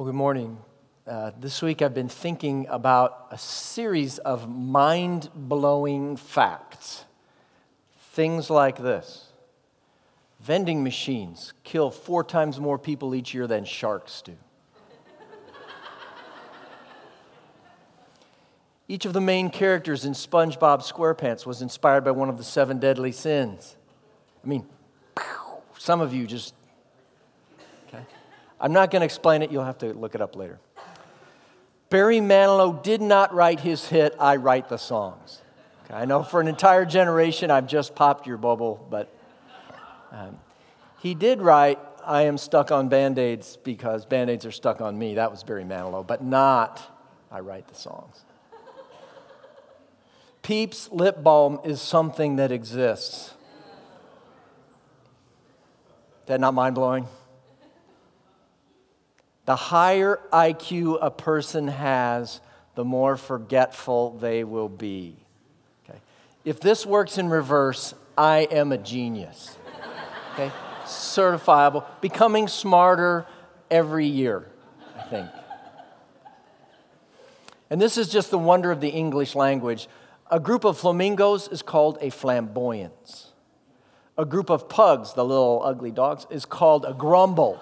Well, good morning. Uh, this week I've been thinking about a series of mind blowing facts. Things like this vending machines kill four times more people each year than sharks do. Each of the main characters in SpongeBob SquarePants was inspired by one of the seven deadly sins. I mean, some of you just I'm not going to explain it, you'll have to look it up later. Barry Manilow did not write his hit, I Write the Songs. Okay, I know for an entire generation I've just popped your bubble, but um, he did write, I am stuck on band aids because band aids are stuck on me. That was Barry Manilow, but not, I write the songs. Peeps lip balm is something that exists. Is that not mind blowing? The higher IQ a person has, the more forgetful they will be. Okay? If this works in reverse, I am a genius. Okay? Certifiable, becoming smarter every year, I think. And this is just the wonder of the English language. A group of flamingos is called a flamboyance. A group of pugs, the little ugly dogs, is called a grumble.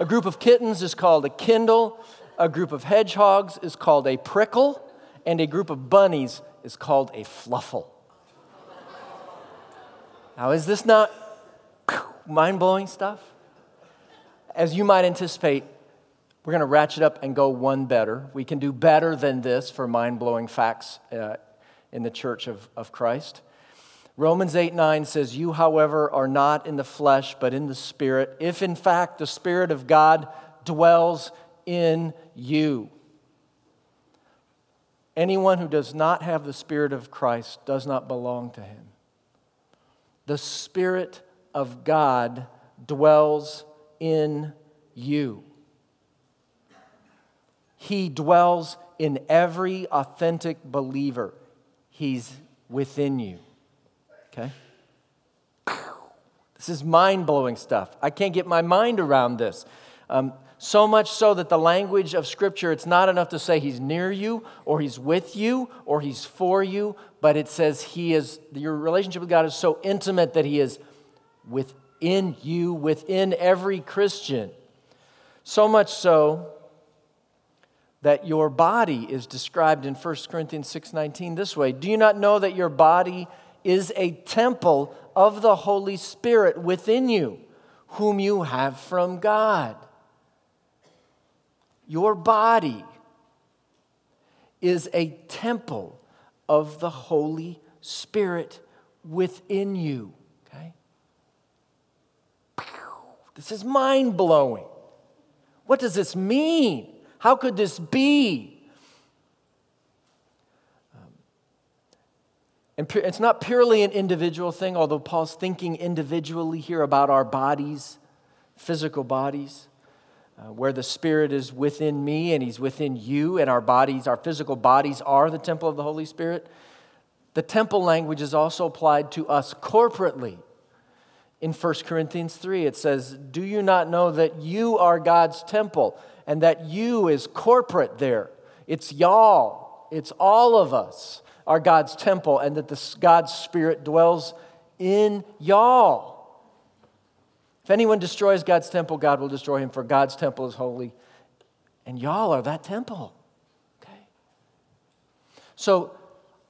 A group of kittens is called a kindle, a group of hedgehogs is called a prickle, and a group of bunnies is called a fluffle. Now, is this not mind blowing stuff? As you might anticipate, we're going to ratchet up and go one better. We can do better than this for mind blowing facts uh, in the church of, of Christ. Romans 8 9 says, You, however, are not in the flesh, but in the Spirit, if in fact the Spirit of God dwells in you. Anyone who does not have the Spirit of Christ does not belong to him. The Spirit of God dwells in you. He dwells in every authentic believer, He's within you. Okay? This is mind blowing stuff. I can't get my mind around this. Um, so much so that the language of Scripture, it's not enough to say He's near you or He's with you or He's for you, but it says He is, your relationship with God is so intimate that He is within you, within every Christian. So much so that your body is described in 1 Corinthians 6:19 this way. Do you not know that your body is a temple of the Holy Spirit within you, whom you have from God. Your body is a temple of the Holy Spirit within you. Okay? This is mind blowing. What does this mean? How could this be? And it's not purely an individual thing, although Paul's thinking individually here about our bodies, physical bodies, uh, where the Spirit is within me and He's within you, and our bodies, our physical bodies, are the temple of the Holy Spirit. The temple language is also applied to us corporately. In 1 Corinthians 3, it says, Do you not know that you are God's temple and that you is corporate there? It's y'all, it's all of us are God's temple and that the, God's Spirit dwells in y'all. If anyone destroys God's temple, God will destroy him, for God's temple is holy, and y'all are that temple. Okay? So,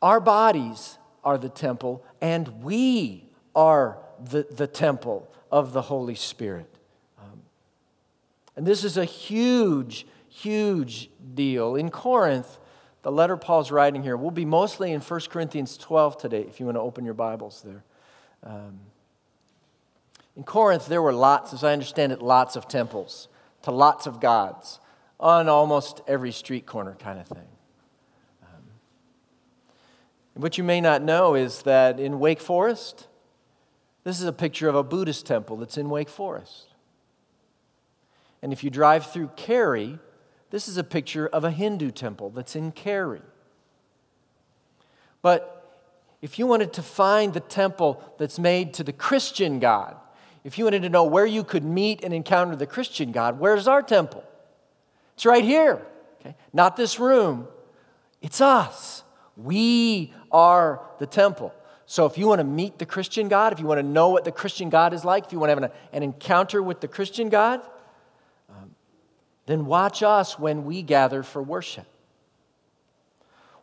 our bodies are the temple, and we are the, the temple of the Holy Spirit. Um, and this is a huge, huge deal. In Corinth, the letter Paul's writing here will be mostly in 1 Corinthians 12 today, if you want to open your Bibles there. Um, in Corinth, there were lots, as I understand it, lots of temples to lots of gods on almost every street corner kind of thing. Um, what you may not know is that in Wake Forest, this is a picture of a Buddhist temple that's in Wake Forest. And if you drive through Cary, this is a picture of a Hindu temple that's in Cary. But if you wanted to find the temple that's made to the Christian God, if you wanted to know where you could meet and encounter the Christian God, where's our temple? It's right here, okay? Not this room. It's us. We are the temple. So if you want to meet the Christian God, if you want to know what the Christian God is like, if you want to have an, an encounter with the Christian God, then watch us when we gather for worship.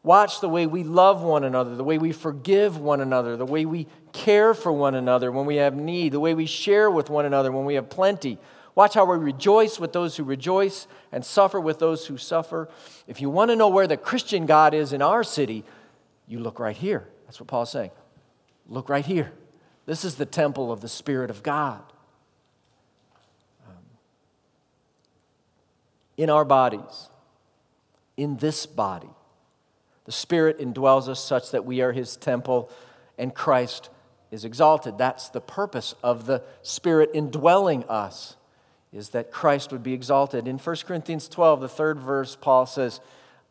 Watch the way we love one another, the way we forgive one another, the way we care for one another when we have need, the way we share with one another when we have plenty. Watch how we rejoice with those who rejoice and suffer with those who suffer. If you want to know where the Christian God is in our city, you look right here. That's what Paul's saying. Look right here. This is the temple of the Spirit of God. In our bodies, in this body, the Spirit indwells us such that we are His temple and Christ is exalted. That's the purpose of the Spirit indwelling us, is that Christ would be exalted. In 1 Corinthians 12, the third verse, Paul says,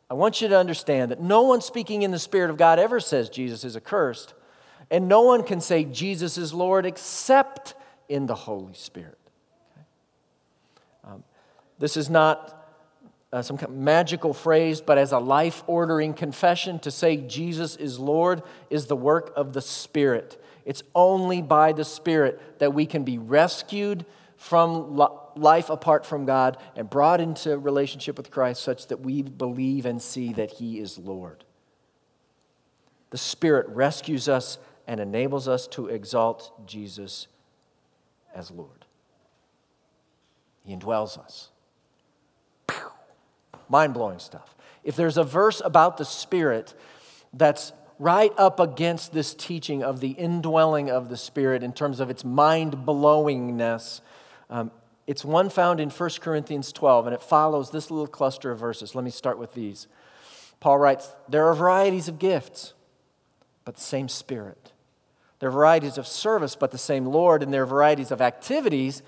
I want you to understand that no one speaking in the Spirit of God ever says Jesus is accursed, and no one can say Jesus is Lord except in the Holy Spirit. Okay? Um, this is not uh, some kind of magical phrase, but as a life ordering confession to say Jesus is Lord is the work of the Spirit. It's only by the Spirit that we can be rescued from life apart from God and brought into relationship with Christ such that we believe and see that He is Lord. The Spirit rescues us and enables us to exalt Jesus as Lord. He indwells us. Mind blowing stuff. If there's a verse about the Spirit that's right up against this teaching of the indwelling of the Spirit in terms of its mind blowingness, um, it's one found in 1 Corinthians 12, and it follows this little cluster of verses. Let me start with these. Paul writes There are varieties of gifts, but the same Spirit. There are varieties of service, but the same Lord, and there are varieties of activities,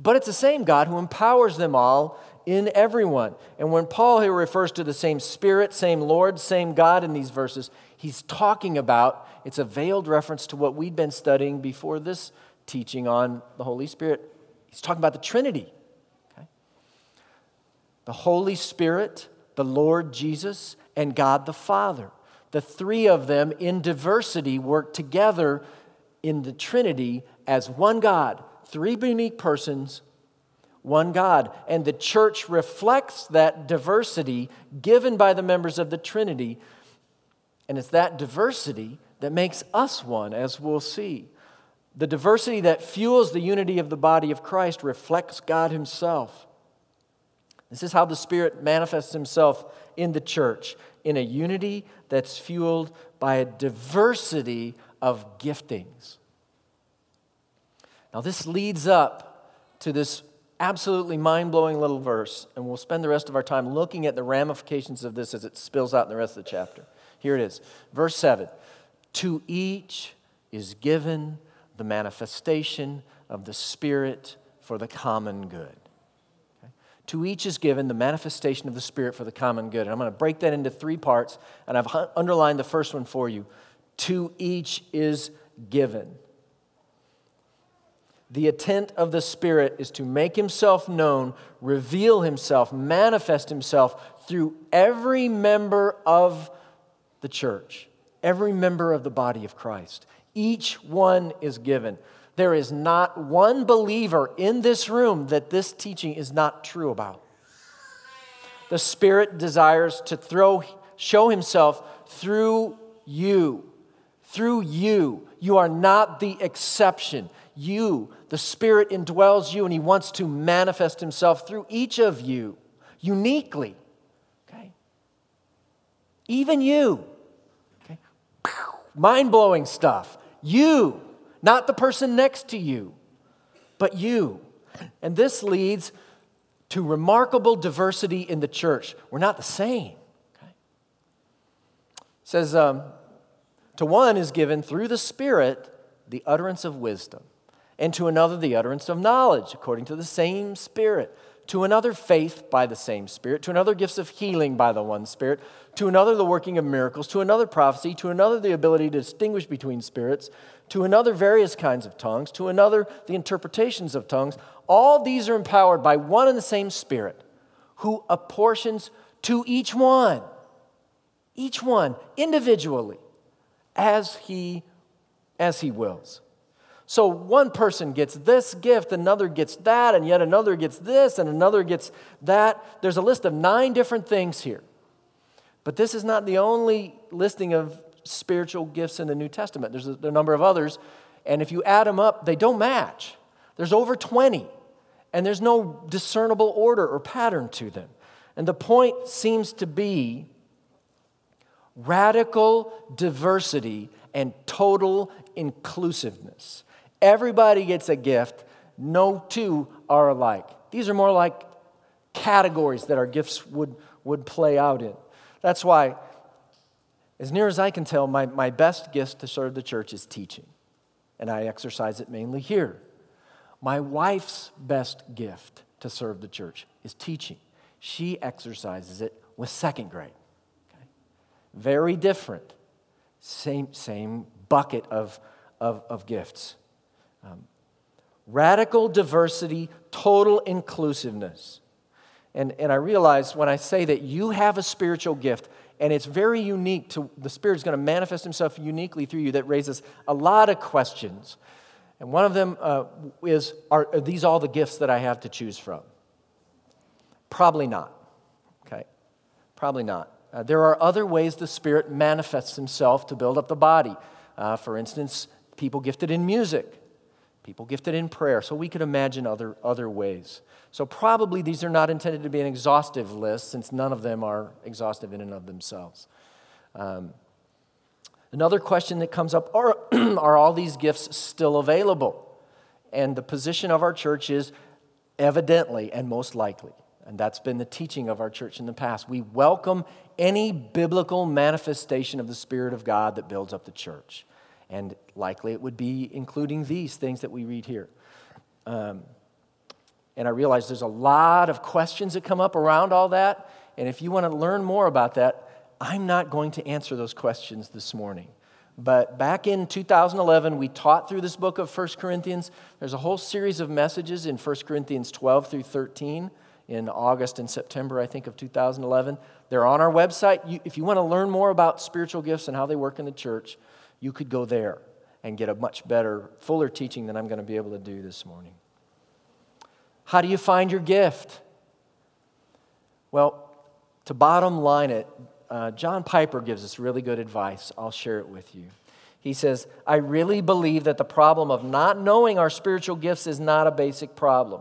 but it's the same God who empowers them all in everyone. And when Paul here refers to the same Spirit, same Lord, same God in these verses, he's talking about, it's a veiled reference to what we'd been studying before this teaching on the Holy Spirit. He's talking about the Trinity. Okay? The Holy Spirit, the Lord Jesus, and God the Father. The three of them in diversity work together in the Trinity as one God, three unique persons one God. And the church reflects that diversity given by the members of the Trinity. And it's that diversity that makes us one, as we'll see. The diversity that fuels the unity of the body of Christ reflects God Himself. This is how the Spirit manifests Himself in the church, in a unity that's fueled by a diversity of giftings. Now, this leads up to this absolutely mind blowing little verse, and we'll spend the rest of our time looking at the ramifications of this as it spills out in the rest of the chapter. Here it is, verse 7 To each is given the manifestation of the Spirit for the common good. Okay? To each is given the manifestation of the Spirit for the common good. And I'm going to break that into three parts, and I've underlined the first one for you. To each is given. The intent of the Spirit is to make himself known, reveal himself, manifest himself through every member of the church, every member of the body of Christ. Each one is given. There is not one believer in this room that this teaching is not true about. The Spirit desires to throw, show himself through you. Through you. You are not the exception you. The Spirit indwells you, and He wants to manifest Himself through each of you uniquely. Okay? Even you. Okay? Mind blowing stuff. You, not the person next to you, but you. And this leads to remarkable diversity in the church. We're not the same. Okay? Says, um, to one is given through the Spirit the utterance of wisdom and to another the utterance of knowledge, according to the same Spirit, to another faith by the same Spirit, to another gifts of healing by the one Spirit, to another the working of miracles, to another prophecy, to another the ability to distinguish between spirits, to another various kinds of tongues, to another the interpretations of tongues. All these are empowered by one and the same Spirit, who apportions to each one, each one individually, as he as he wills. So one person gets this gift, another gets that, and yet another gets this, and another gets that. There's a list of nine different things here. But this is not the only listing of spiritual gifts in the New Testament. There's a, a number of others, and if you add them up, they don't match. There's over 20, and there's no discernible order or pattern to them. And the point seems to be radical diversity and total inclusiveness. Everybody gets a gift. No two are alike. These are more like categories that our gifts would, would play out in. That's why, as near as I can tell, my, my best gift to serve the church is teaching. And I exercise it mainly here. My wife's best gift to serve the church is teaching. She exercises it with second grade. Okay? Very different. Same, same bucket of, of, of gifts. Um, radical diversity, total inclusiveness. And, and I realize when I say that you have a spiritual gift, and it's very unique to the Spirit's going to manifest Himself uniquely through you, that raises a lot of questions. And one of them uh, is are, are these all the gifts that I have to choose from? Probably not. Okay? Probably not. Uh, there are other ways the Spirit manifests Himself to build up the body. Uh, for instance, people gifted in music people gifted in prayer. So we could imagine other, other ways. So probably these are not intended to be an exhaustive list since none of them are exhaustive in and of themselves. Um, another question that comes up are, are all these gifts still available? And the position of our church is evidently and most likely. And that's been the teaching of our church in the past. We welcome any biblical manifestation of the Spirit of God that builds up the church. And likely it would be including these things that we read here. Um, and I realize there's a lot of questions that come up around all that. And if you want to learn more about that, I'm not going to answer those questions this morning. But back in 2011, we taught through this book of 1 Corinthians. There's a whole series of messages in 1 Corinthians 12 through 13 in August and September, I think, of 2011. They're on our website. You, if you want to learn more about spiritual gifts and how they work in the church, you could go there and get a much better, fuller teaching than I'm going to be able to do this morning. How do you find your gift? Well, to bottom line it, uh, John Piper gives us really good advice. I'll share it with you. He says, I really believe that the problem of not knowing our spiritual gifts is not a basic problem.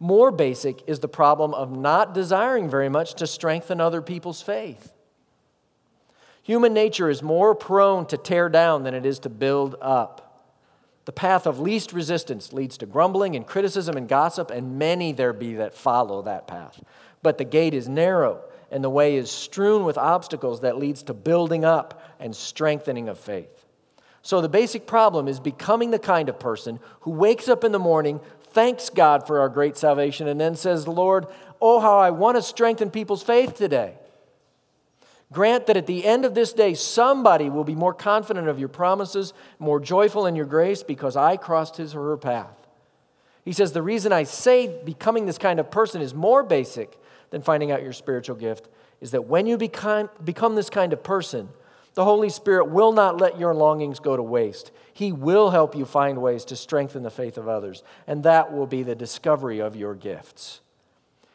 More basic is the problem of not desiring very much to strengthen other people's faith. Human nature is more prone to tear down than it is to build up. The path of least resistance leads to grumbling and criticism and gossip, and many there be that follow that path. But the gate is narrow, and the way is strewn with obstacles that leads to building up and strengthening of faith. So the basic problem is becoming the kind of person who wakes up in the morning, thanks God for our great salvation, and then says, Lord, oh, how I want to strengthen people's faith today. Grant that at the end of this day, somebody will be more confident of your promises, more joyful in your grace, because I crossed his or her path. He says, The reason I say becoming this kind of person is more basic than finding out your spiritual gift is that when you become, become this kind of person, the Holy Spirit will not let your longings go to waste. He will help you find ways to strengthen the faith of others, and that will be the discovery of your gifts.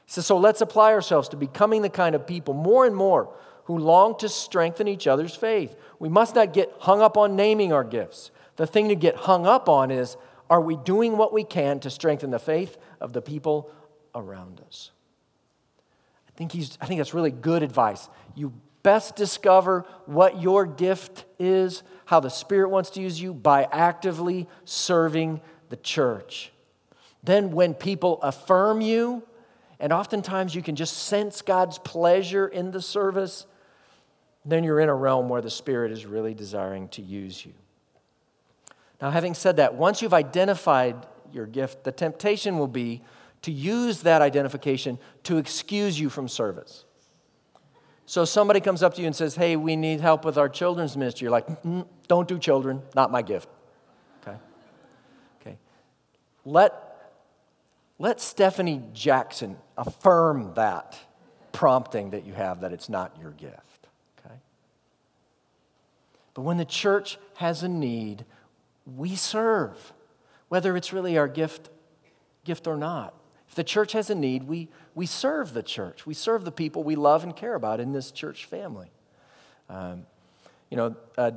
He says, So let's apply ourselves to becoming the kind of people more and more who long to strengthen each other's faith. We must not get hung up on naming our gifts. The thing to get hung up on is are we doing what we can to strengthen the faith of the people around us? I think, he's, I think that's really good advice. You best discover what your gift is, how the Spirit wants to use you by actively serving the church. Then, when people affirm you, and oftentimes you can just sense God's pleasure in the service, then you're in a realm where the Spirit is really desiring to use you. Now, having said that, once you've identified your gift, the temptation will be to use that identification to excuse you from service. So somebody comes up to you and says, Hey, we need help with our children's ministry. You're like, Don't do children, not my gift. Okay? Okay. Let, let Stephanie Jackson affirm that prompting that you have that it's not your gift. But when the church has a need, we serve, whether it's really our gift, gift or not. If the church has a need, we, we serve the church. We serve the people we love and care about in this church family. Um, you know, uh,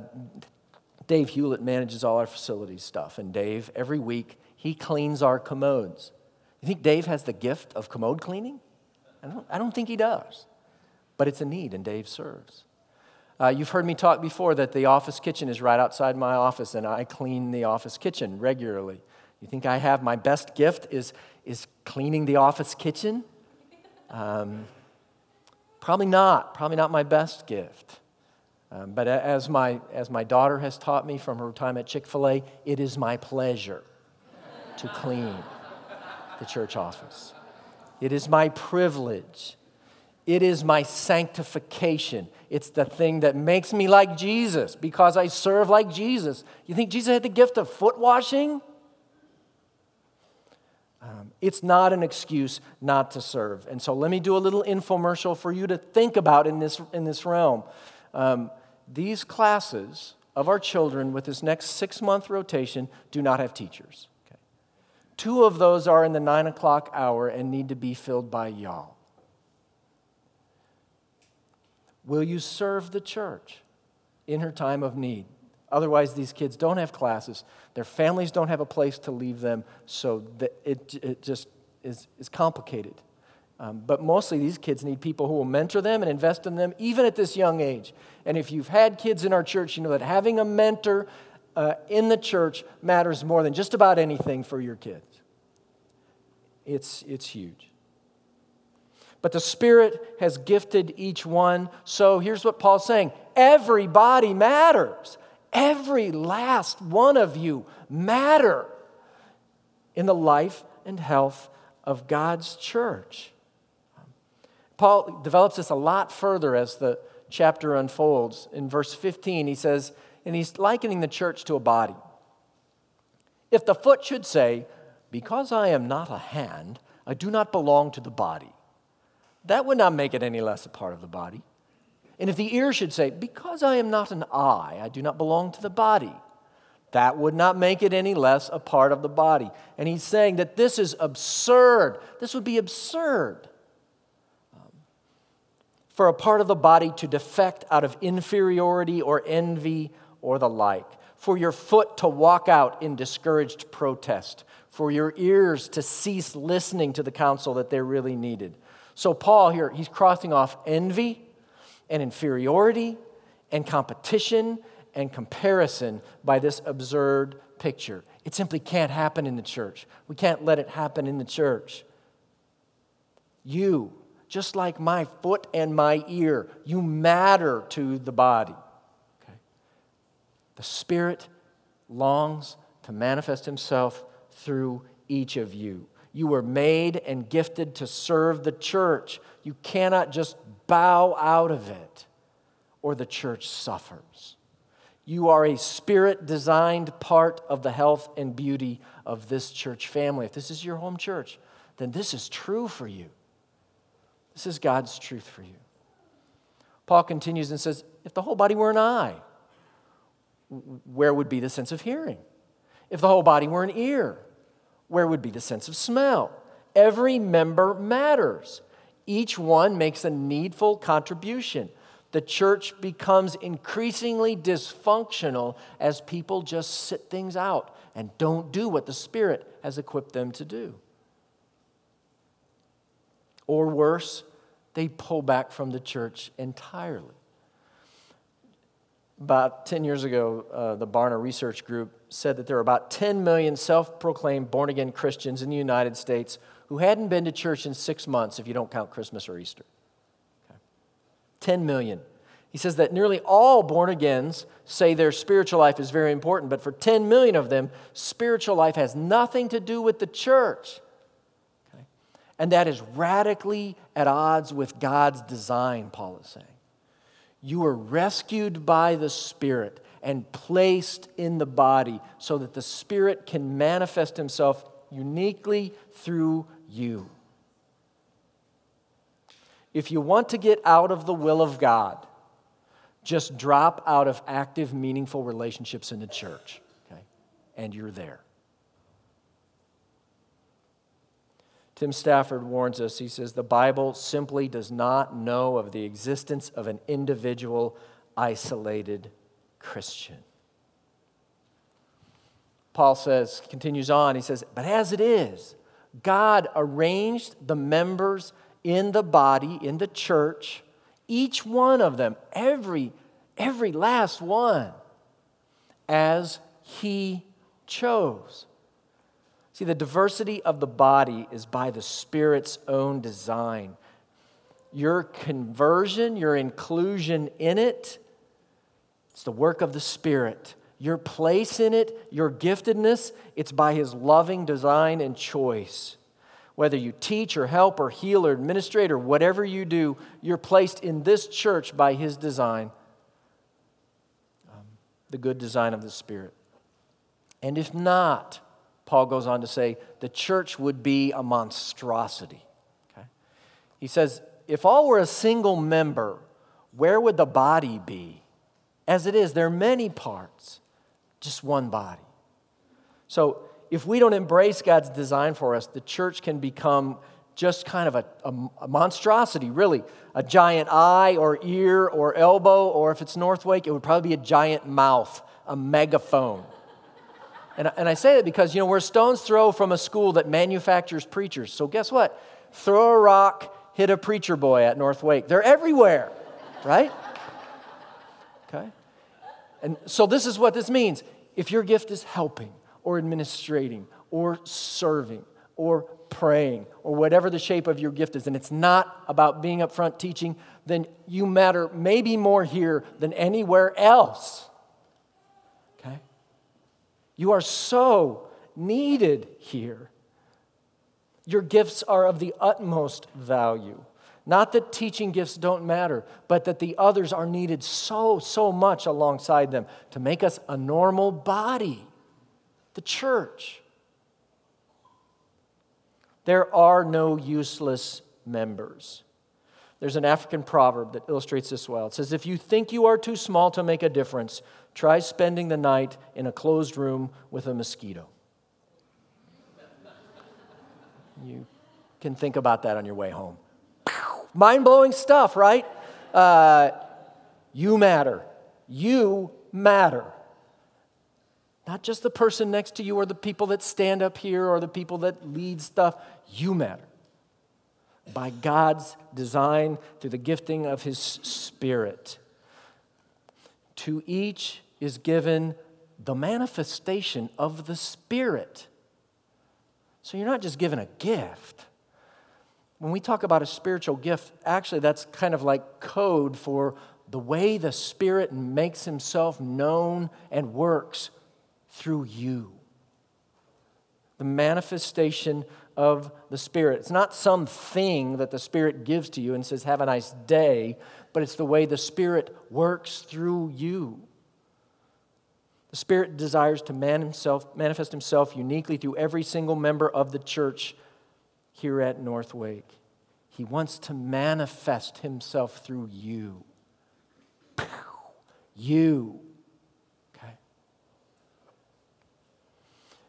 Dave Hewlett manages all our facility stuff, and Dave, every week, he cleans our commodes. You think Dave has the gift of commode cleaning? I don't, I don't think he does, but it's a need, and Dave serves. Uh, you've heard me talk before that the office kitchen is right outside my office, and I clean the office kitchen regularly. You think I have my best gift is, is cleaning the office kitchen? Um, probably not. Probably not my best gift. Um, but as my, as my daughter has taught me from her time at Chick fil A, it is my pleasure to clean the church office. It is my privilege. It is my sanctification. It's the thing that makes me like Jesus because I serve like Jesus. You think Jesus had the gift of foot washing? Um, it's not an excuse not to serve. And so let me do a little infomercial for you to think about in this, in this realm. Um, these classes of our children with this next six month rotation do not have teachers. Okay? Two of those are in the nine o'clock hour and need to be filled by y'all. Will you serve the church in her time of need? Otherwise, these kids don't have classes. Their families don't have a place to leave them, so it, it just is, is complicated. Um, but mostly these kids need people who will mentor them and invest in them, even at this young age. And if you've had kids in our church, you know that having a mentor uh, in the church matters more than just about anything for your kids. It's, it's huge. But the Spirit has gifted each one. So here's what Paul's saying everybody matters. Every last one of you matter in the life and health of God's church. Paul develops this a lot further as the chapter unfolds. In verse 15, he says, and he's likening the church to a body. If the foot should say, Because I am not a hand, I do not belong to the body, that would not make it any less a part of the body. And if the ear should say, Because I am not an eye, I do not belong to the body, that would not make it any less a part of the body. And he's saying that this is absurd. This would be absurd um, for a part of the body to defect out of inferiority or envy or the like, for your foot to walk out in discouraged protest, for your ears to cease listening to the counsel that they really needed. So, Paul here, he's crossing off envy and inferiority and competition and comparison by this absurd picture. It simply can't happen in the church. We can't let it happen in the church. You just like my foot and my ear. You matter to the body. Okay? The Spirit longs to manifest Himself through each of you. You were made and gifted to serve the church. You cannot just bow out of it, or the church suffers. You are a spirit designed part of the health and beauty of this church family. If this is your home church, then this is true for you. This is God's truth for you. Paul continues and says, if the whole body were an eye, where would be the sense of hearing? If the whole body were an ear, where would be the sense of smell? Every member matters. Each one makes a needful contribution. The church becomes increasingly dysfunctional as people just sit things out and don't do what the Spirit has equipped them to do. Or worse, they pull back from the church entirely. About 10 years ago, uh, the Barna Research Group said that there are about 10 million self proclaimed born again Christians in the United States who hadn't been to church in six months if you don't count Christmas or Easter. Okay. 10 million. He says that nearly all born agains say their spiritual life is very important, but for 10 million of them, spiritual life has nothing to do with the church. And that is radically at odds with God's design, Paul is saying. You were rescued by the Spirit and placed in the body so that the Spirit can manifest Himself uniquely through you. If you want to get out of the will of God, just drop out of active, meaningful relationships in the church, okay? And you're there. Tim Stafford warns us. He says, The Bible simply does not know of the existence of an individual, isolated Christian. Paul says, continues on, he says, But as it is, God arranged the members in the body, in the church, each one of them, every, every last one, as he chose. See, the diversity of the body is by the Spirit's own design. Your conversion, your inclusion in it, it's the work of the Spirit. Your place in it, your giftedness, it's by His loving design and choice. Whether you teach or help or heal or administrate or whatever you do, you're placed in this church by His design, um, the good design of the Spirit. And if not, Paul goes on to say, the church would be a monstrosity. Okay? He says, if all were a single member, where would the body be? As it is, there are many parts, just one body. So if we don't embrace God's design for us, the church can become just kind of a, a, a, monstrosity, really. A giant eye or ear or elbow, or if it's Northwake, it would probably be a giant mouth, a megaphone. And, and I say that because, you know, we're a stone's throw from a school that manufactures preachers. So guess what? Throw a rock, hit a preacher boy at North Wake. They're everywhere, right? Okay? And so this is what this means. If your gift is helping, or administrating or serving or praying or whatever the shape of your gift is, and it's not about being up front teaching, then you matter maybe more here than anywhere else. Okay? You are so needed here. Your gifts are of the utmost value. Not that teaching gifts don't matter, but that the others are needed so, so much alongside them to make us a normal body the church. There are no useless members. There's an African proverb that illustrates this well. It says, If you think you are too small to make a difference, try spending the night in a closed room with a mosquito. You can think about that on your way home. Mind blowing stuff, right? Uh, you matter. You matter. Not just the person next to you or the people that stand up here or the people that lead stuff. You matter. By God's design, through the gifting of His Spirit. To each is given the manifestation of the Spirit. So you're not just given a gift. When we talk about a spiritual gift, actually, that's kind of like code for the way the Spirit makes Himself known and works through you. The manifestation of the Spirit. It's not some thing that the Spirit gives to you and says, Have a nice day, but it's the way the Spirit works through you. The Spirit desires to man himself, manifest Himself uniquely through every single member of the church here at Northwake. He wants to manifest Himself through you. You. Okay?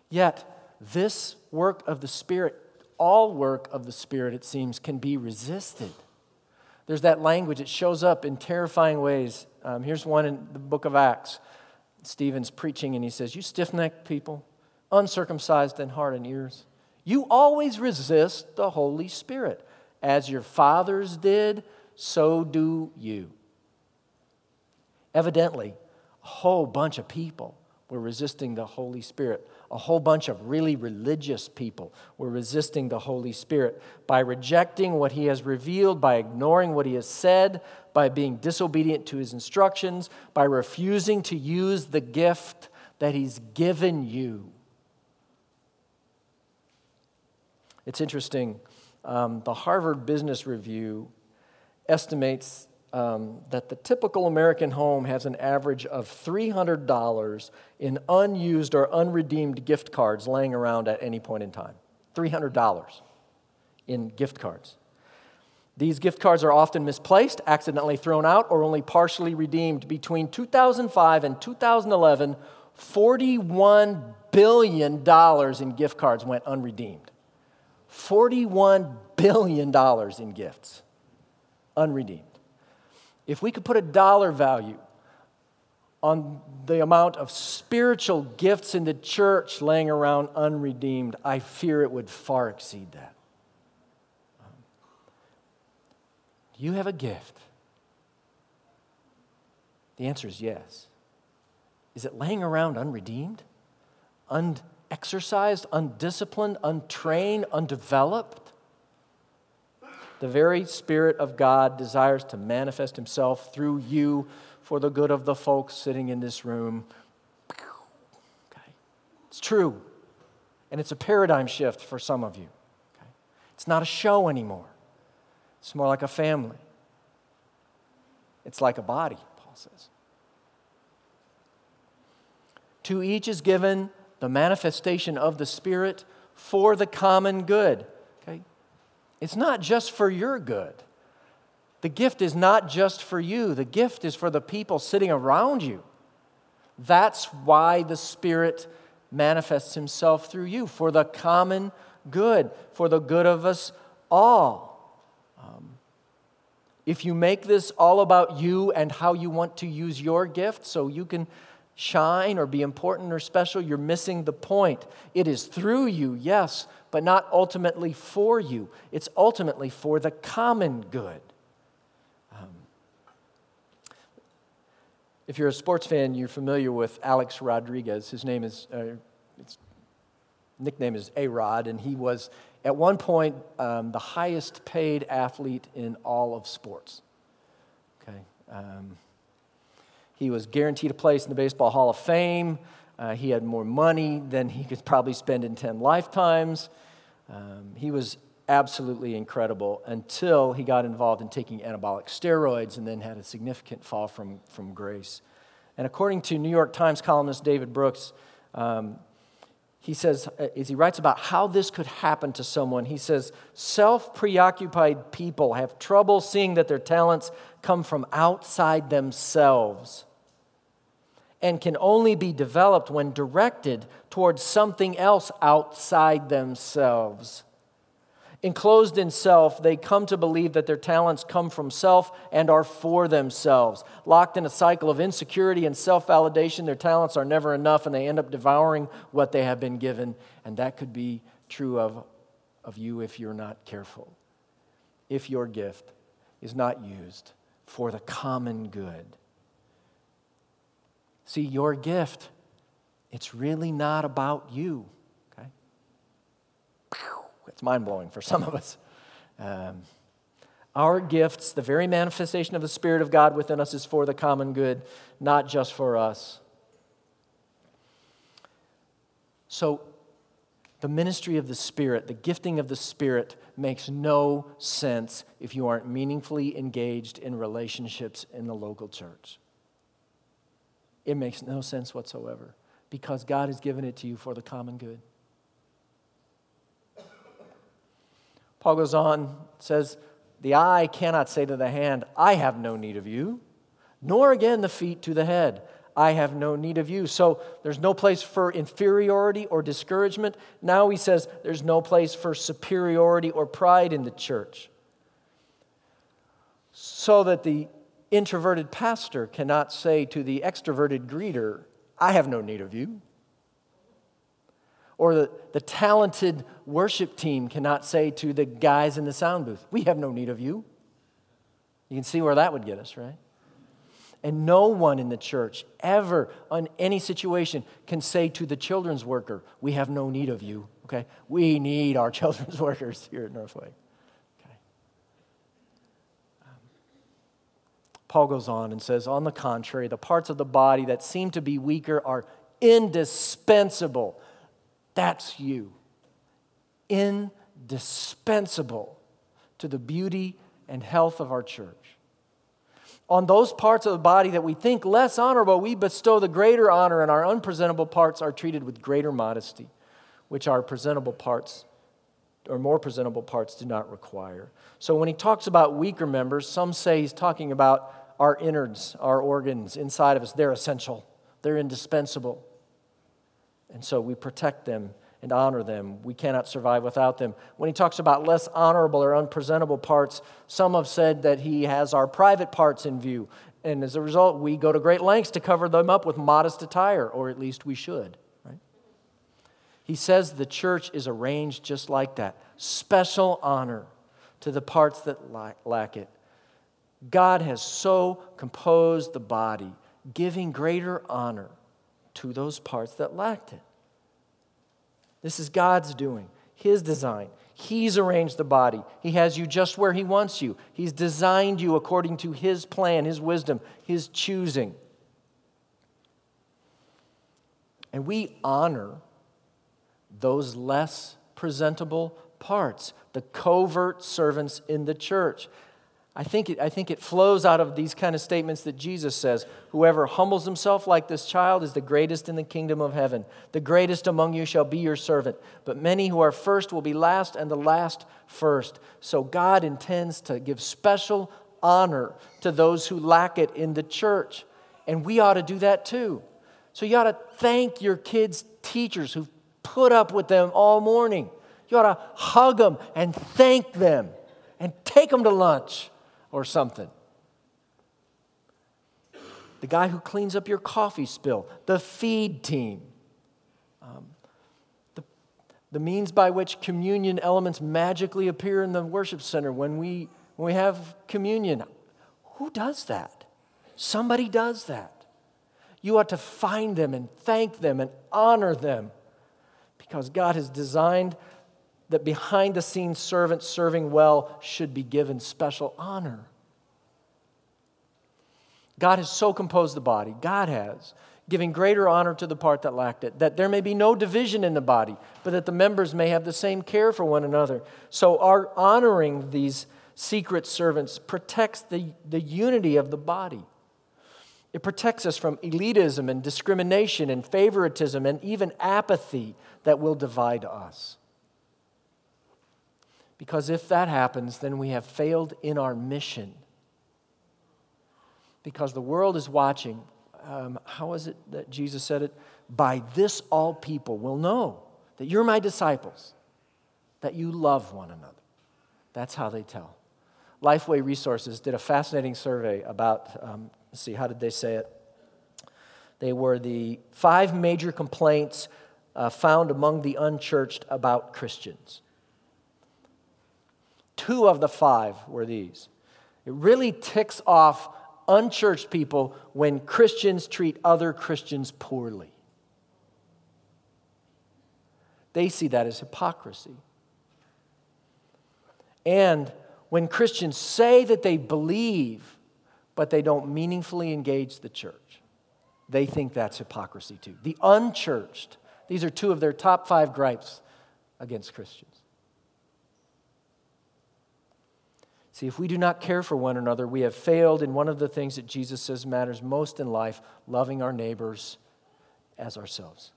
Yet, this work of the Spirit, all work of the Spirit, it seems, can be resisted. There's that language, it shows up in terrifying ways. Um, here's one in the book of Acts. Stephen's preaching, and he says, You stiff necked people, uncircumcised in heart and ears, you always resist the Holy Spirit. As your fathers did, so do you. Evidently, a whole bunch of people were resisting the Holy Spirit a whole bunch of really religious people were resisting the Holy Spirit by rejecting what He has revealed, by ignoring what He has said, by being disobedient to His instructions, by refusing to use the gift that He's given you. It's interesting. Um, the Harvard Business Review estimates um, that the typical American home has an average of $300 in unused or unredeemed gift cards laying around at any point in time. $300 in gift cards. These gift cards are often misplaced, accidentally thrown out, or only partially redeemed. Between 2005 and 2011, $41 billion in gift cards went unredeemed. $41 billion in gifts, unredeemed. If we could put a dollar value on the amount of spiritual gifts in the church laying around unredeemed, I fear it would far exceed that. Do you have a gift? The answer is yes. Is it laying around unredeemed, unexercised, undisciplined, untrained, undeveloped? The very Spirit of God desires to manifest Himself through you for the good of the folks sitting in this room. Okay. It's true. And it's a paradigm shift for some of you. Okay. It's not a show anymore, it's more like a family. It's like a body, Paul says. To each is given the manifestation of the Spirit for the common good. Okay? It's not just for your good. The gift is not just for you, the gift is for the people sitting around you. That's why the Spirit manifests Himself through you, for the common good, for the good of us all. Um, if you make this all about you and how you want to use your gift so you can shine or be important or special, you're missing the point. It is through you, yes, but not ultimately for you. It's ultimately for the common good. If you're a sports fan, you're familiar with Alex Rodriguez. His name is, uh, his nickname is A Rod, and he was at one point um, the highest paid athlete in all of sports. Okay. Um, he was guaranteed a place in the Baseball Hall of Fame. Uh, he had more money than he could probably spend in 10 lifetimes. Um, he was absolutely incredible until he got involved in taking anabolic steroids and then had a significant fall from, from grace. And according to New York Times columnist David Brooks, um, he says, uh, as he writes about how this could happen to someone, he says, self preoccupied people have trouble seeing that their talents come from outside themselves and can only be developed when directed towards something else outside themselves. Enclosed in self, they come to believe that their talents come from self and are for themselves. Locked in a cycle of insecurity and self validation, their talents are never enough and they end up devouring what they have been given. And that could be true of, of you if you're not careful. If your gift is not used for the common good. See, your gift, it's really not about you. Okay? It's mind blowing for some of us. Um, our gifts, the very manifestation of the Spirit of God within us, is for the common good, not just for us. So, the ministry of the Spirit, the gifting of the Spirit, makes no sense if you aren't meaningfully engaged in relationships in the local church. It makes no sense whatsoever because God has given it to you for the common good. Paul goes on, says, The eye cannot say to the hand, I have no need of you, nor again the feet to the head, I have no need of you. So there's no place for inferiority or discouragement. Now he says there's no place for superiority or pride in the church. So that the introverted pastor cannot say to the extroverted greeter, I have no need of you or the, the talented worship team cannot say to the guys in the sound booth, We have no need of you. You can see where that would get us, right? And no one in the church ever, on any situation, can say to the children's worker, We have no need of you. Okay? We need our children's workers here at Northwake. Okay. Um, Paul goes on and says, On the contrary, the parts of the body that seem to be weaker are indispensable. That's you. Indispensable to the beauty and health of our church. On those parts of the body that we think less honorable, we bestow the greater honor, and our unpresentable parts are treated with greater modesty, which our presentable parts or more presentable parts do not require. So when he talks about weaker members, some say he's talking about our innards, our organs inside of us. They're essential, they're indispensable. And so we protect them and honor them. We cannot survive without them. When he talks about less honorable or unpresentable parts, some have said that he has our private parts in view. And as a result, we go to great lengths to cover them up with modest attire, or at least we should. Right? He says the church is arranged just like that special honor to the parts that lack it. God has so composed the body, giving greater honor to those parts that lacked it. This is God's doing, His design. He's arranged the body. He has you just where He wants you. He's designed you according to His plan, His wisdom, His choosing. And we honor those less presentable parts, the covert servants in the church. I think, it, I think it flows out of these kind of statements that Jesus says Whoever humbles himself like this child is the greatest in the kingdom of heaven. The greatest among you shall be your servant. But many who are first will be last, and the last first. So God intends to give special honor to those who lack it in the church. And we ought to do that too. So you ought to thank your kids' teachers who've put up with them all morning. You ought to hug them and thank them and take them to lunch or something. The guy who cleans up your coffee spill, the feed team, um, the, the means by which communion elements magically appear in the worship center when we, when we have communion. Who does that? Somebody does that. You ought to find them and thank them and honor them because God has designed that behind the scenes servants serving well should be given special honor. God has so composed the body, God has, giving greater honor to the part that lacked it, that there may be no division in the body, but that the members may have the same care for one another. So, our honoring these secret servants protects the, the unity of the body. It protects us from elitism and discrimination and favoritism and even apathy that will divide us. Because if that happens, then we have failed in our mission. Because the world is watching. Um, how is it that Jesus said it? By this, all people will know that you're my disciples, that you love one another. That's how they tell. Lifeway Resources did a fascinating survey about, um, let's see, how did they say it? They were the five major complaints uh, found among the unchurched about Christians. Two of the five were these. It really ticks off unchurched people when Christians treat other Christians poorly. They see that as hypocrisy. And when Christians say that they believe, but they don't meaningfully engage the church, they think that's hypocrisy too. The unchurched, these are two of their top five gripes against Christians. See, if we do not care for one another, we have failed in one of the things that Jesus says matters most in life loving our neighbors as ourselves.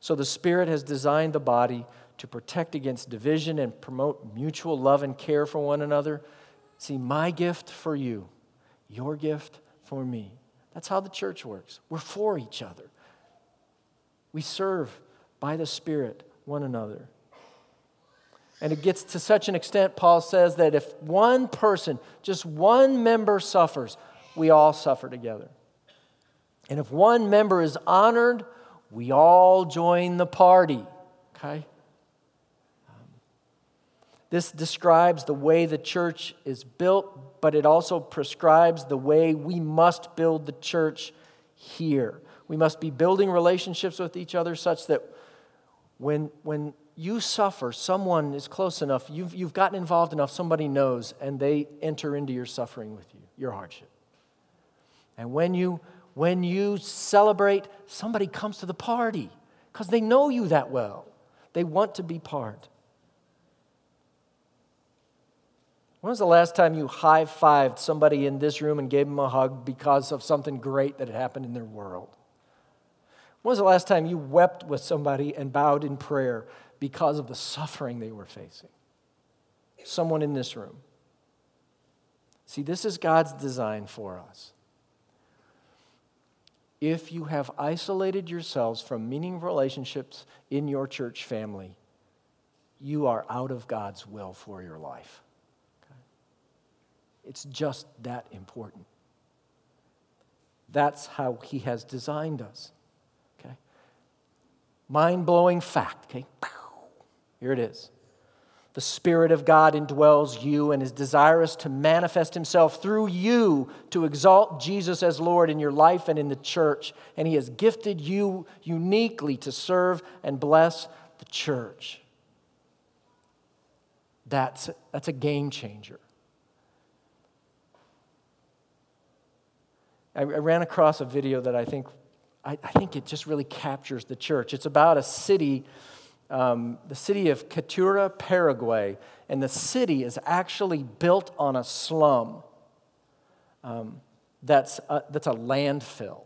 So the Spirit has designed the body to protect against division and promote mutual love and care for one another. See, my gift for you, your gift for me. That's how the church works. We're for each other. We serve by the Spirit one another. And it gets to such an extent, Paul says, that if one person, just one member suffers, we all suffer together. And if one member is honored, we all join the party. Okay? Um, this describes the way the church is built, but it also prescribes the way we must build the church here. We must be building relationships with each other such that when, when you suffer, someone is close enough, you've, you've gotten involved enough, somebody knows, and they enter into your suffering with you, your hardship. And when you, when you celebrate, somebody comes to the party because they know you that well. They want to be part. When was the last time you high fived somebody in this room and gave them a hug because of something great that had happened in their world? When was the last time you wept with somebody and bowed in prayer because of the suffering they were facing. Someone in this room. See, this is God's design for us. If you have isolated yourselves from meaningful relationships in your church family, you are out of God's will for your life. It's just that important. That's how He has designed us. Okay? Mind blowing fact. Okay? Here it is. The Spirit of God indwells you and is desirous to manifest Himself through you to exalt Jesus as Lord in your life and in the church. And He has gifted you uniquely to serve and bless the church. That's, that's a game changer. I, I ran across a video that I think, I, I think it just really captures the church. It's about a city um, the city of Cateura, Paraguay, and the city is actually built on a slum um, that's, a, that's a landfill.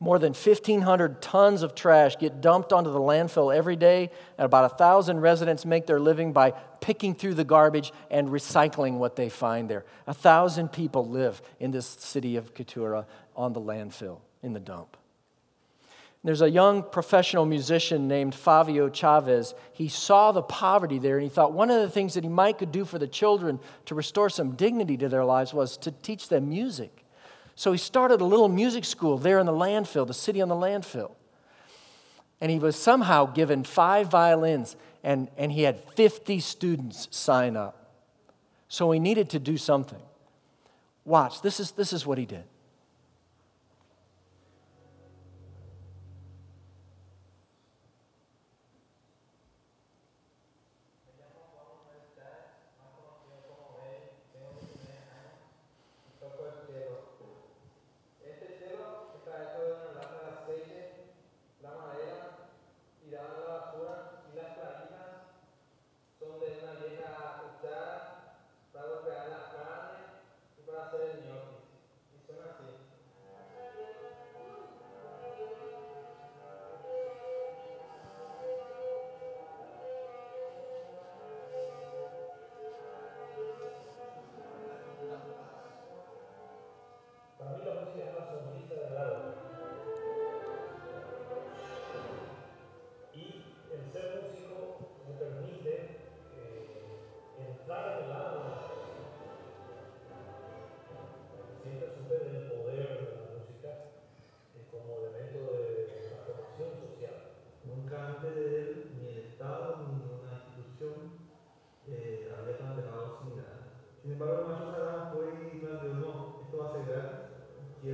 More than 1,500 tons of trash get dumped onto the landfill every day, and about 1,000 residents make their living by picking through the garbage and recycling what they find there. 1,000 people live in this city of Quechua on the landfill, in the dump. There's a young professional musician named Favio Chavez. He saw the poverty there and he thought one of the things that he might could do for the children to restore some dignity to their lives was to teach them music. So he started a little music school there in the landfill, the city on the landfill. And he was somehow given five violins and, and he had 50 students sign up. So he needed to do something. Watch, this is, this is what he did.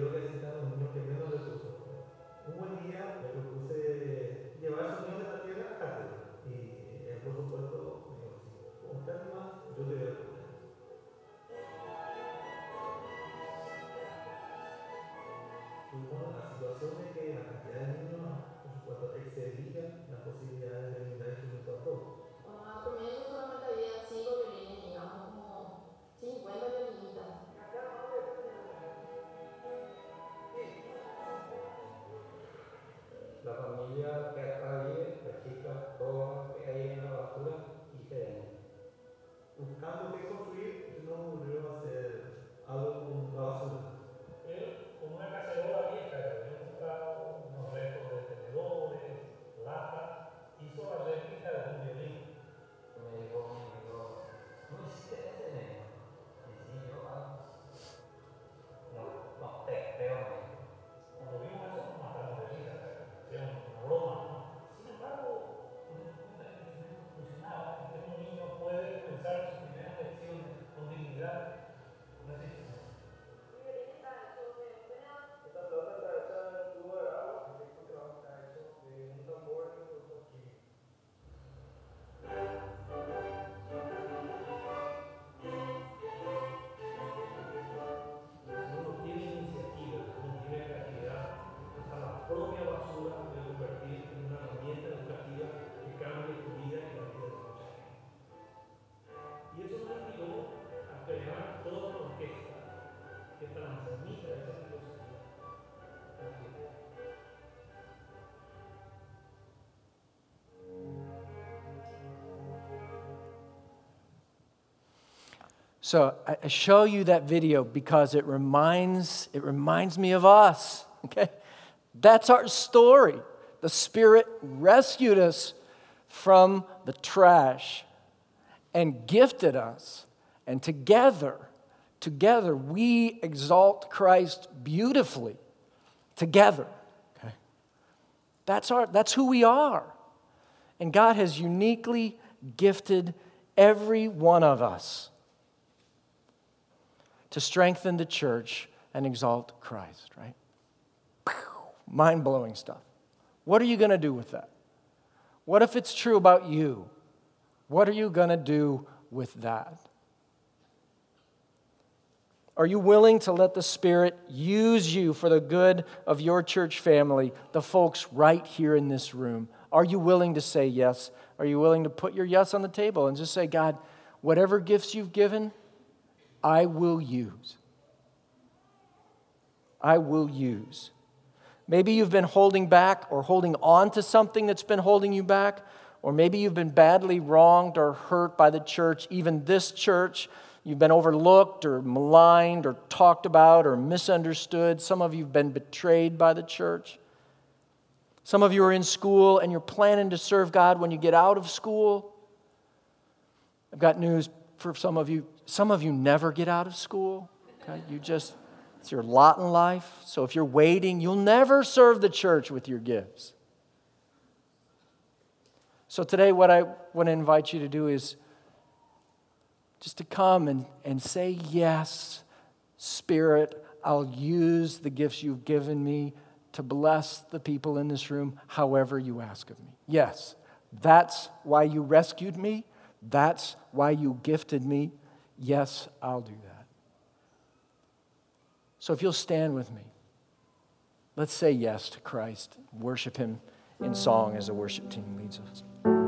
yo necesitaba un que menos recursos. Un buen día me propuse So I show you that video because it reminds, it reminds me of us. Okay? That's our story. The Spirit rescued us from the trash and gifted us. And together, together, we exalt Christ beautifully. Together. Okay? That's, our, that's who we are. And God has uniquely gifted every one of us to strengthen the church and exalt Christ, right? Mind blowing stuff. What are you going to do with that? What if it's true about you? What are you going to do with that? Are you willing to let the Spirit use you for the good of your church family, the folks right here in this room? Are you willing to say yes? Are you willing to put your yes on the table and just say, God, whatever gifts you've given, I will use. I will use. Maybe you've been holding back or holding on to something that's been holding you back, or maybe you've been badly wronged or hurt by the church, even this church. You've been overlooked or maligned or talked about or misunderstood. Some of you have been betrayed by the church. Some of you are in school and you're planning to serve God when you get out of school. I've got news for some of you. Some of you never get out of school. Okay? You just, it's your lot in life. So if you're waiting, you'll never serve the church with your gifts. So today, what I want to invite you to do is just to come and, and say, Yes, Spirit, I'll use the gifts you've given me to bless the people in this room however you ask of me. Yes, that's why you rescued me. That's why you gifted me. Yes, I'll do that. So if you'll stand with me, let's say yes to Christ, worship Him in song as the worship team leads us.